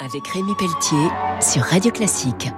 Avec Rémi Pelletier sur Radio Classique.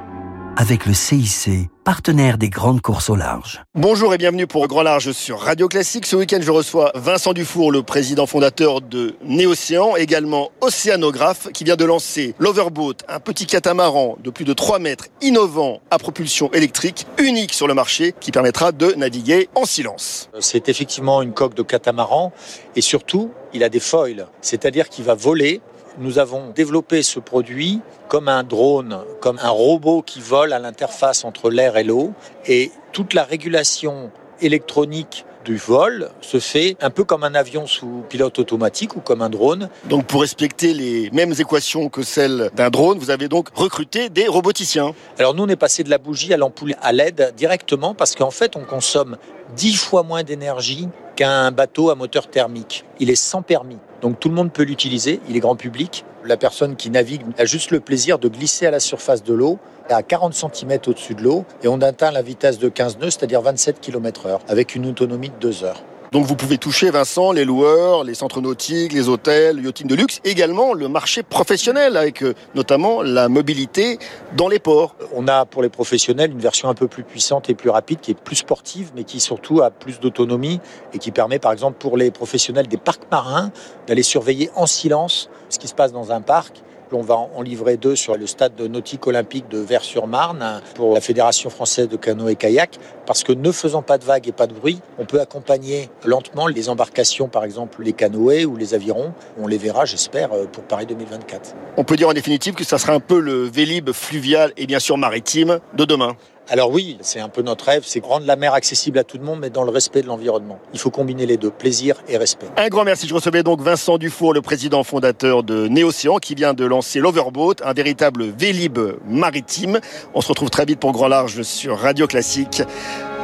Avec le CIC, partenaire des grandes courses au large. Bonjour et bienvenue pour Grand Large sur Radio Classique. Ce week-end, je reçois Vincent Dufour, le président fondateur de Néocéan, également océanographe, qui vient de lancer l'Overboat, un petit catamaran de plus de 3 mètres, innovant à propulsion électrique, unique sur le marché, qui permettra de naviguer en silence. C'est effectivement une coque de catamaran et surtout, il a des foils, c'est-à-dire qu'il va voler nous avons développé ce produit comme un drone, comme un robot qui vole à l'interface entre l'air et l'eau. Et toute la régulation électronique du vol se fait un peu comme un avion sous pilote automatique ou comme un drone. Donc pour respecter les mêmes équations que celles d'un drone, vous avez donc recruté des roboticiens. Alors nous on est passé de la bougie à l'ampoule à LED directement parce qu'en fait on consomme 10 fois moins d'énergie qu'un bateau à moteur thermique. Il est sans permis. Donc tout le monde peut l'utiliser, il est grand public. La personne qui navigue a juste le plaisir de glisser à la surface de l'eau à 40 cm au-dessus de l'eau et on atteint la vitesse de 15 nœuds, c'est-à-dire 27 km heure, avec une autonomie de 2 heures. Donc vous pouvez toucher, Vincent, les loueurs, les centres nautiques, les hôtels, le yachting de luxe, également le marché professionnel avec euh, notamment la mobilité dans les ports. On a pour les professionnels une version un peu plus puissante et plus rapide qui est plus sportive mais qui surtout a plus d'autonomie et qui permet par exemple pour les professionnels des parcs marins d'aller surveiller en silence ce qui se passe dans un parc on va en livrer deux sur le stade nautique olympique de Vers-sur-Marne pour la Fédération française de canoë-kayak parce que ne faisant pas de vagues et pas de bruit, on peut accompagner lentement les embarcations, par exemple les canoës ou les avirons. On les verra, j'espère, pour Paris 2024. On peut dire en définitive que ça sera un peu le Vélib fluvial et bien sûr maritime de demain. Alors oui, c'est un peu notre rêve, c'est rendre la mer accessible à tout le monde, mais dans le respect de l'environnement. Il faut combiner les deux, plaisir et respect. Un grand merci. Je recevais donc Vincent Dufour, le président fondateur de Néocéan, qui vient de lancer l'Overboat, un véritable vélib maritime. On se retrouve très vite pour Grand Large sur Radio Classique.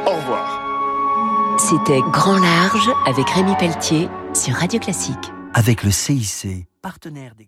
Au revoir. C'était Grand Large avec Rémi Pelletier sur Radio Classique. Avec le CIC, partenaire des